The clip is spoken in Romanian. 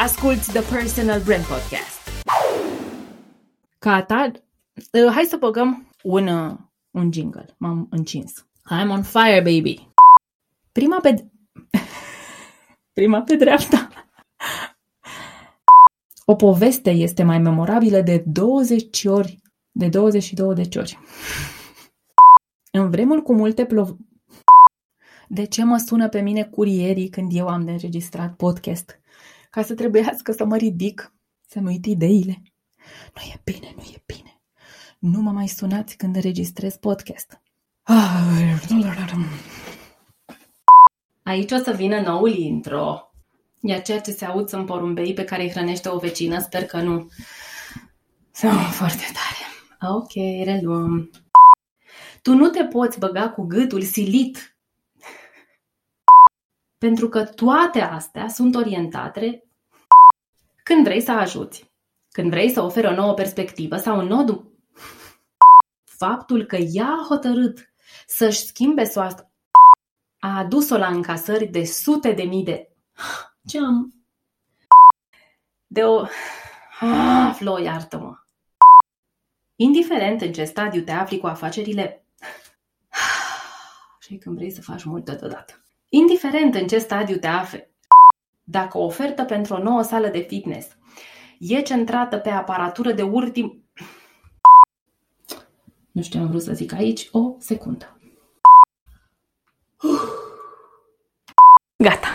Asculți The Personal Brand Podcast. Ca atar, hai să băgăm un, uh, un jingle. M-am încins. I'm on fire, baby. Prima pe... Prima pe dreapta. O poveste este mai memorabilă de 20 ori, de 22 de ori. În vremuri cu multe plov... De ce mă sună pe mine curierii când eu am de înregistrat podcast? Ca să trebuiască să mă ridic, să-mi uit ideile. Nu e bine, nu e bine. Nu mă mai sunați când înregistrez podcast. Aici o să vină noul intro. Iar ceea ce se aud sunt porumbei pe care îi hrănește o vecină, sper că nu. Sunt foarte tare. Ok, reluăm. Tu nu te poți băga cu gâtul silit. Pentru că toate astea sunt orientate când vrei să ajuți, când vrei să oferi o nouă perspectivă sau un nou... Faptul că ea a hotărât să-și schimbe soasta a adus-o la încasări de sute de mii de... Ce am? De o... Ah, Flo, iartă-mă. Indiferent în ce stadiu te afli cu afacerile, și când vrei să faci multe deodată. Indiferent în ce stadiu te afli, dacă o ofertă pentru o nouă sală de fitness e centrată pe aparatură de ultim... Nu știu ce am vrut să zic aici, o secundă. Gata.